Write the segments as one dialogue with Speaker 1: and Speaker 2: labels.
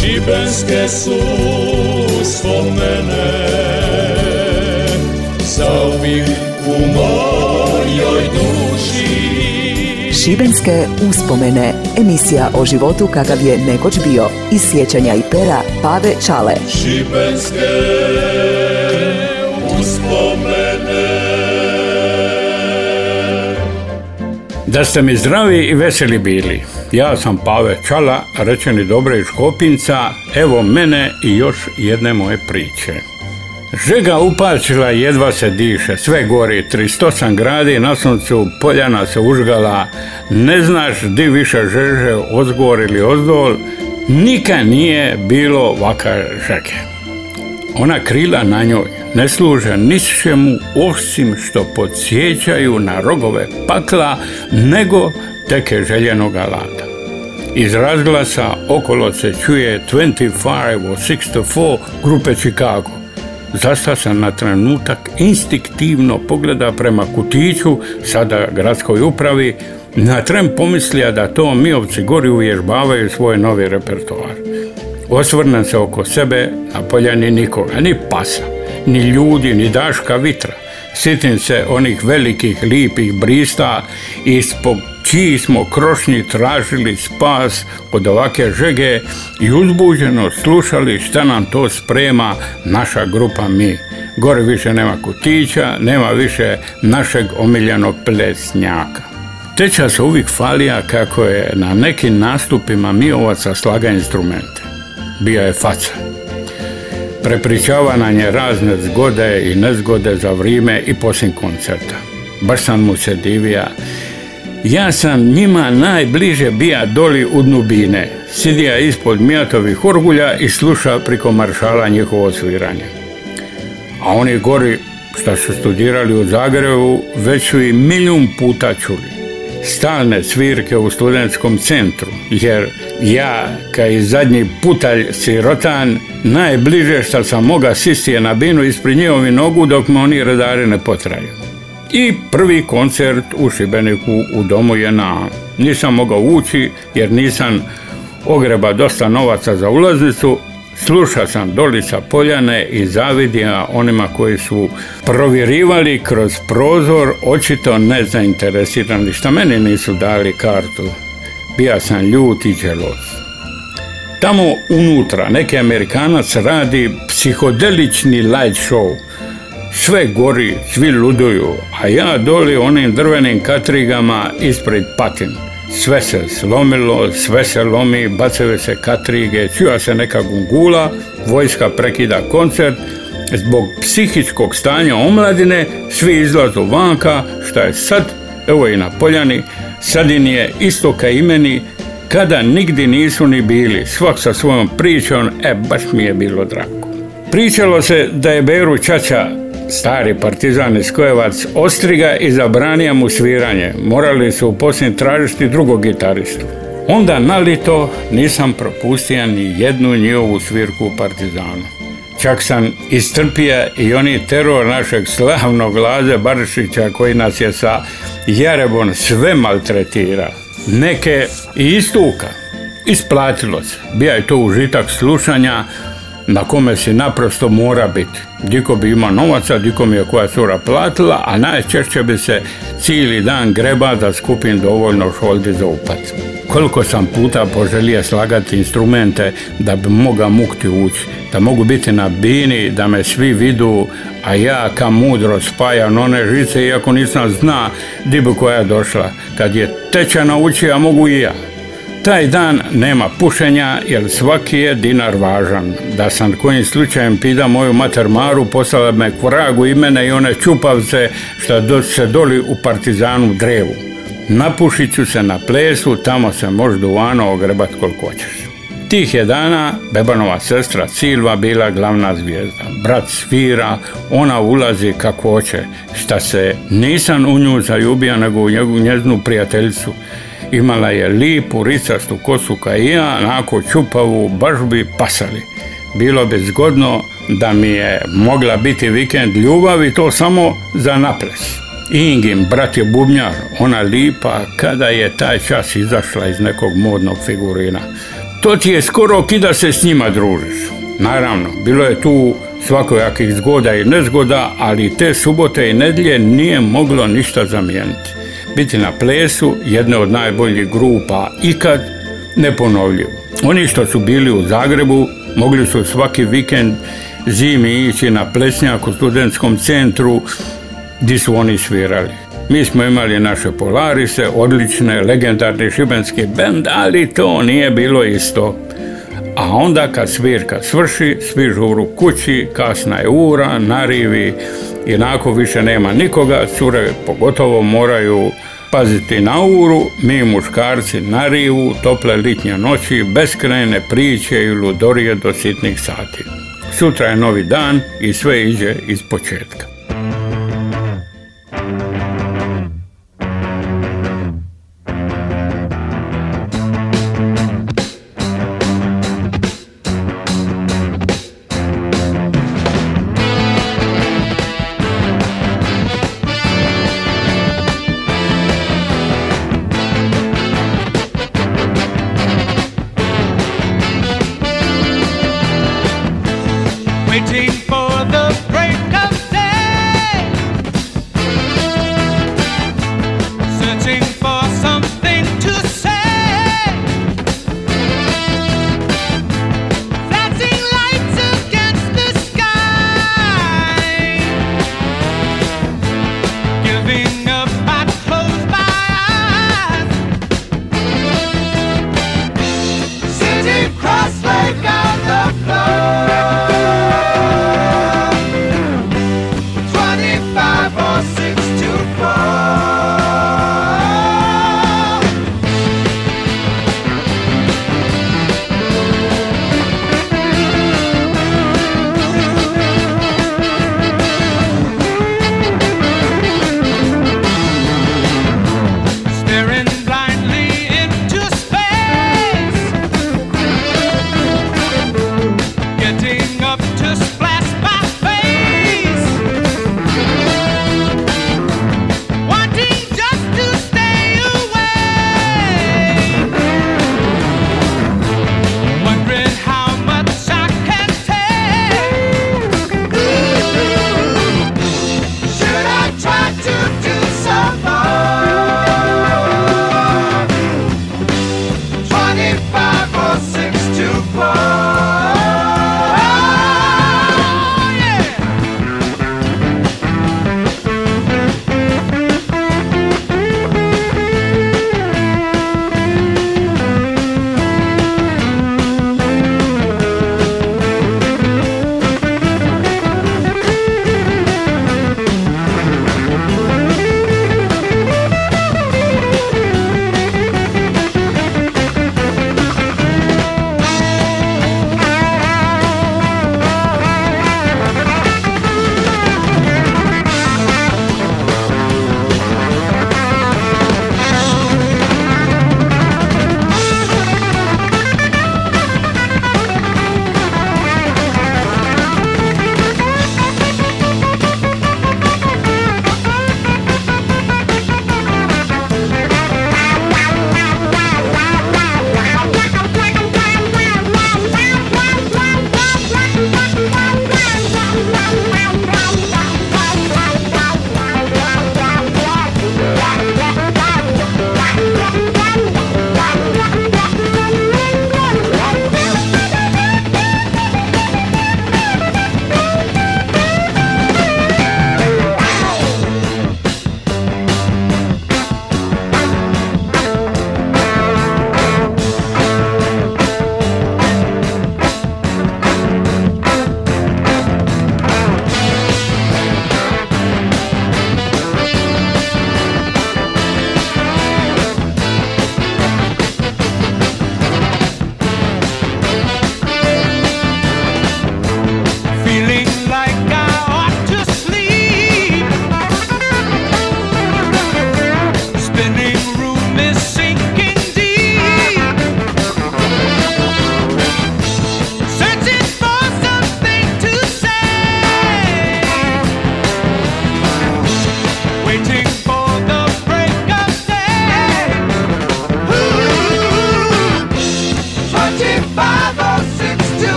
Speaker 1: Šibenske su spomene Zauvijek u mojoj duši
Speaker 2: Šibenske uspomene. Emisija o životu kakav je nekoć bio. Iz sjećanja i pera Pave Čale.
Speaker 1: Šibenske uspomene
Speaker 3: Da ste mi zdravi i veseli bili. Ja sam Pave Čala, rečeni dobre iz Škopinca, evo mene i još jedne moje priče. Žega upačila, jedva se diše, sve gori, 38 gradi, na suncu poljana se užgala, ne znaš di više žeže, ozgor ili ozdol, nikad nije bilo vaka žege. Ona krila na njoj. Ne služe ničemu osim što podsjećaju na rogove pakla, nego teke željenog alata. Iz razglasa okolo se čuje 25 or 6 grupe Chicago. Zasta sam na trenutak instinktivno pogleda prema kutiću, sada gradskoj upravi, na tren pomislija da to Mijovci gori uvježbavaju svoj novi repertoar. Osvrnem se oko sebe, na poljani nikoga, ni pasa, ni ljudi, ni daška vitra. Sjetim se onih velikih, lipih brista ispod čiji smo krošnji tražili spas od ovake žege i uzbuđeno slušali šta nam to sprema naša grupa mi. Gore više nema kutića, nema više našeg omiljenog plesnjaka. Teča se uvijek falija kako je na nekim nastupima Miovaca slaga instrumente. Bio je faca. Prepričava nam je razne zgode i nezgode za vrijeme i poslije koncerta. Baš sam mu se divija. Ja sam njima najbliže bija doli u dnubine. Sidija ispod mijatovih orgulja i sluša priko maršala njihovo sviranje. A oni gori što su studirali u Zagrebu već su i milijun puta čuli stalne svirke u studentskom centru, jer ja, kaj zadnji putalj sirotan, najbliže što sam moga sistije na binu ispred njihovi nogu dok me oni redari ne potraju. I prvi koncert u Šibeniku u domu je na. Nisam mogao ući jer nisam ogreba dosta novaca za ulaznicu, Slušao sam Dolica Poljane i zavidija onima koji su provjerivali kroz prozor, očito nezainteresirani, što meni nisu dali kartu. Bija sam ljut i. Tamo unutra neki Amerikanac radi psihodelični light show. Sve gori, svi luduju, a ja doli onim drvenim katrigama ispred patin. Sve se slomilo, sve se lomi, bacaju se katrige, čuja se neka gungula, vojska prekida koncert, zbog psihičkog stanja omladine svi izlazu vanka, šta je sad, evo i na poljani, sad im je isto ka imeni, kada nigdje nisu ni bili, svak sa svojom pričom, e baš mi je bilo drago. Pričalo se da je Beru Čača stari partizan iz Kojevac ostriga i zabranija mu sviranje. Morali su poslije tražiti drugog gitaristu. Onda nalito nisam propustio ni jednu njihovu svirku u partizanu. Čak sam istrpija i oni teror našeg slavnog Laze Baršića koji nas je sa Jarebon sve maltretira. Neke i istuka. Isplatilo se. Bija je to užitak slušanja, na kome si naprosto mora biti. Diko bi ima novaca, diko mi je koja cura platila, a najčešće bi se cijeli dan greba da skupim dovoljno šoldi za upac. Koliko sam puta poželio slagati instrumente da bi moga mukti ući, da mogu biti na bini, da me svi vidu, a ja kam mudro spajam one žice, iako nisam zna di bi koja došla. Kad je teča nauči, a mogu i ja. Taj dan nema pušenja jer svaki je dinar važan. Da sam kojim slučajem pida moju mater Maru, poslala me kvragu imene i one čupavce što se doli u partizanu drevu. Napušit ću se na plesu, tamo se može duvano ogrebat koliko hoćeš. Tih je dana Bebanova sestra Silva bila glavna zvijezda. Brat svira, ona ulazi kako hoće. Šta se nisam u nju zaljubio nego u njeznu prijateljicu. Imala je lipu, ricastu kosu ka i ja, onako čupavu, baš bi pasali. Bilo bi zgodno da mi je mogla biti vikend ljubavi, to samo za naples. Ingin, brat je bubnjar, ona lipa kada je taj čas izašla iz nekog modnog figurina. to ti je skoro kida se s njima družiš. Naravno, bilo je tu svakojakih zgoda i nezgoda, ali te subote i nedlje nije moglo ništa zamijeniti. Biti na plesu jedne od najboljih grupa ikad neponovljivo. Oni što su bili u Zagrebu mogli su svaki vikend zimi ići na plesnjak u studentskom centru gdje su oni svirali. Mi smo imali naše Polarise, odlične, legendarni šibenski bend, ali to nije bilo isto. A onda kad svirka svrši, svi žuru kući, kasna je ura, narivi, jednako više nema nikoga, cure pogotovo moraju paziti na uru, mi muškarci na rivu, tople litnje noći, beskrajne priče i ludorije do sitnih sati. Sutra je novi dan i sve iđe iz početka.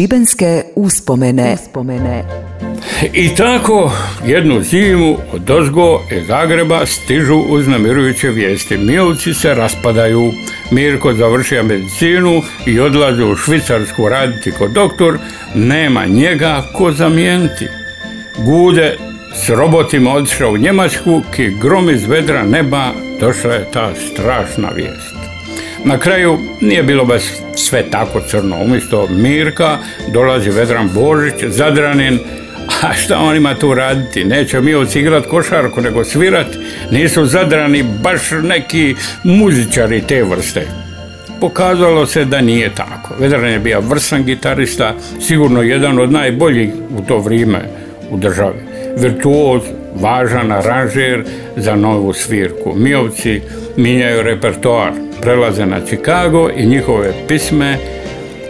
Speaker 2: Šibenske uspomene. uspomene.
Speaker 3: I tako jednu zimu od Ozgo iz Zagreba stižu uznamirujuće vijesti. Mijovci se raspadaju. Mirko završio medicinu i odlazi u Švicarsku raditi kod doktor. Nema njega ko zamijeniti. Gude s robotima otišao u Njemačku, ki grom iz vedra neba došla je ta strašna vijest. Na kraju nije bilo baš sve tako crno. Umjesto Mirka dolazi Vedran Božić, zadranin, a šta on ima tu raditi? Neće mi igrat košarku, nego svirat. Nisu zadrani baš neki muzičari te vrste. Pokazalo se da nije tako. Vedran je bio vrsan gitarista, sigurno jedan od najboljih u to vrijeme u državi. Virtuoz, važan aranžer za novu svirku. Mijovci minjaju repertoar, prelaze na Chicago i njihove pisme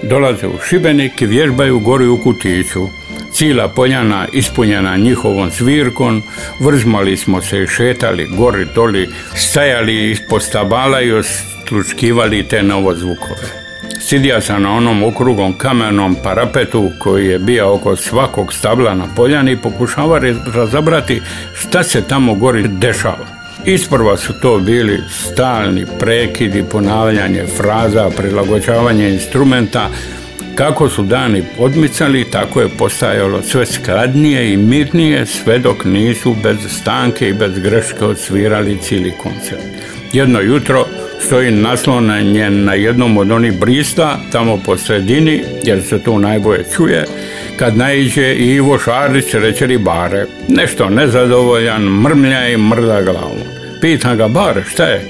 Speaker 3: dolaze u Šibenik i vježbaju gori u kutiću. Cila poljana ispunjena njihovom svirkom, vrzmali smo se i šetali gori doli, stajali ispod stabala i oslučkivali te novozvukove. Sidija sam na onom okrugom kamenom parapetu koji je bio oko svakog stabla na poljani i pokušava razabrati šta se tamo gori dešava. Isprva su to bili stalni prekidi, ponavljanje fraza, prilagođavanje instrumenta. Kako su dani odmicali, tako je postajalo sve skladnije i mirnije, sve dok nisu bez stanke i bez greške odsvirali cijeli koncert. Jedno jutro stoji naslonjen na jednom od onih brista, tamo po sredini, jer se tu najbolje čuje, kad naiđe Ivo Šarić reče bare. Nešto nezadovoljan, mrmlja i mrda glavom. Pitam ga, bare, šta je?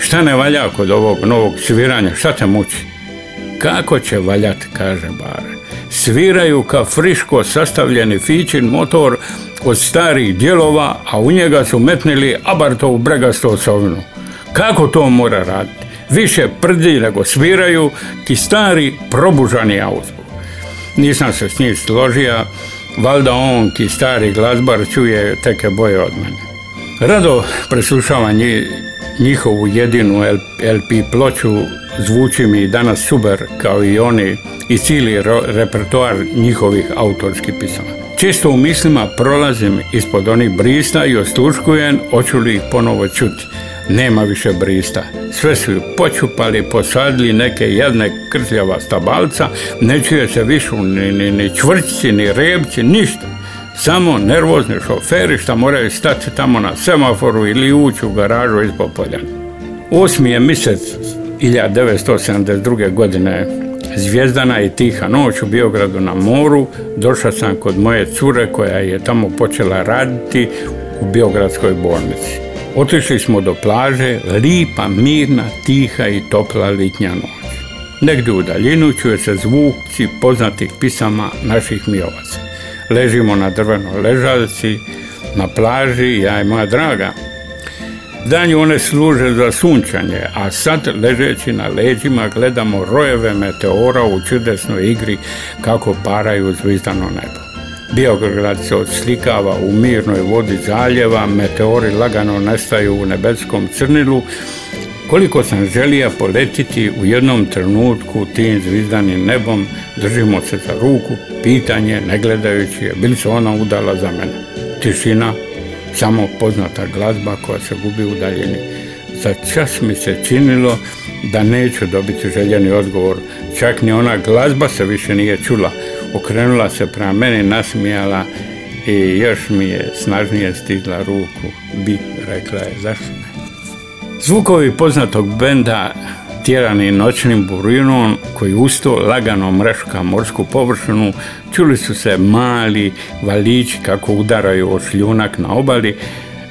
Speaker 3: Šta ne valja kod ovog novog sviranja? Šta te muči? Kako će valjati, kaže bare. Sviraju ka friško sastavljeni fićin motor od starih dijelova, a u njega su metnili abartovu bregastu osovinu. Kako to mora raditi? Više prdi nego sviraju ti stari probužani ausbuk. Nisam se s njim složio, valjda on ki stari glazbar čuje teke boje od mene. Rado preslušavam njihovu jedinu LP ploču, zvuči mi danas super kao i oni i cijeli repertoar njihovih autorskih pisama. Često u mislima prolazim ispod onih brista i osluškujem, hoću li ih ponovo čuti nema više brista. Sve su počupali, posadili neke jedne krzljava stabalca, ne čuje se više ni, ni, ni čvrćci, ni rebci, ništa. Samo nervozni šoferi što moraju stati tamo na semaforu ili ući u garažu ispod poljana. Osmi je mjesec 1972. godine Zvijezdana i tiha noć u Biogradu na moru. Došao sam kod moje cure koja je tamo počela raditi u Biogradskoj bolnici. Otišli smo do plaže, lipa, mirna, tiha i topla litnja noć. Negdje u daljinu čuje se zvuci poznatih pisama naših miovaca. Ležimo na drvenoj ležalci, na plaži, ja i moja draga. Danju one služe za sunčanje, a sad ležeći na leđima gledamo rojeve meteora u čudesnoj igri kako paraju zvizdano nebo. Biograd se odslikava u mirnoj vodi zaljeva, meteori lagano nestaju u nebeskom crnilu. Koliko sam želija poletiti u jednom trenutku tim zvizdanim nebom, držimo se za ruku, pitanje, ne gledajući je, bili se ona udala za mene. Tišina, samo poznata glazba koja se gubi u daljini. Za čas mi se činilo da neću dobiti željeni odgovor. Čak ni ona glazba se više nije čula okrenula se prema meni, nasmijala i još mi je snažnije stigla ruku. Bi, rekla je, zašto ne? Zvukovi poznatog benda tjerani noćnim burinom koji usto lagano mreška morsku površinu, čuli su se mali valići kako udaraju o šljunak na obali,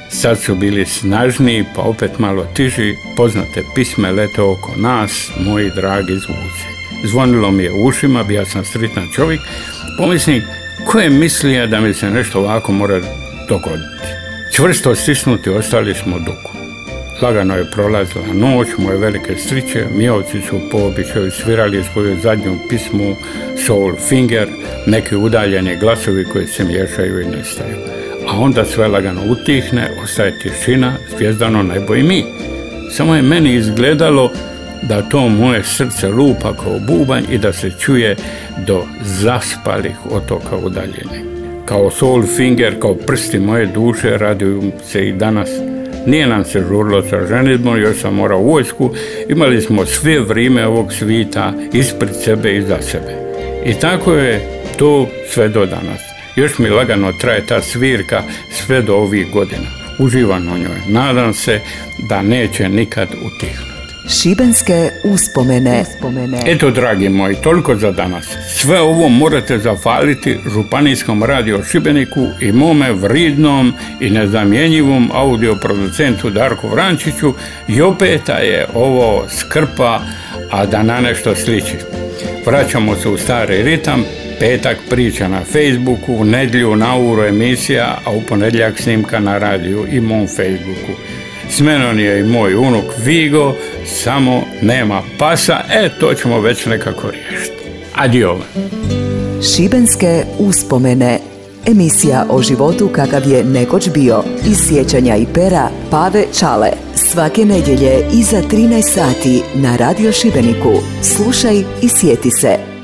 Speaker 3: sad su bili snažniji pa opet malo tiži, poznate pisme lete oko nas, moji dragi zvuci. Zvonilo mi je u ušima, bio sam sritan čovjek. Pomislim, ko je mislio da mi se nešto ovako mora dogoditi? Čvrsto stisnuti ostali smo duku. Lagano je prolazila noć, moje velike striče, mijovci su po običaju svirali svoju zadnju pismu Soul Finger, neki udaljeni glasovi koji se miješaju i nestaju. A onda sve lagano utihne, ostaje tišina, zvijezdano najbolji mi. Samo je meni izgledalo da to moje srce lupa kao bubanj i da se čuje do zaspalih otoka u daljini. Kao soul finger, kao prsti moje duše raduju se i danas. Nije nam se žurilo sa ženitbom, još sam morao u vojsku, imali smo sve vrijeme ovog svita ispred sebe i za sebe. I tako je to sve do danas. Još mi lagano traje ta svirka sve do ovih godina. Uživam o njoj. Nadam se da neće nikad utihnuti.
Speaker 2: Šibenske uspomene. uspomene.
Speaker 3: Eto, dragi moji, toliko za danas. Sve ovo morate zafaliti Županijskom radio Šibeniku i mome vridnom i nezamjenjivom audioproducentu Darku Vrančiću i opet je ovo skrpa, a da na nešto sliči. Vraćamo se u stari ritam, petak priča na Facebooku, u nedlju na uro emisija, a u ponedjeljak snimka na radiju i mom Facebooku. S menom je i moj unuk Vigo, samo nema pasa, e to ćemo već nekako riješiti. Adio.
Speaker 2: Šibenske uspomene Emisija o životu kakav je nekoć bio iz sjećanja i pera Pave Čale. Svake nedjelje iza 13 sati na Radio Šibeniku. Slušaj i sjeti se.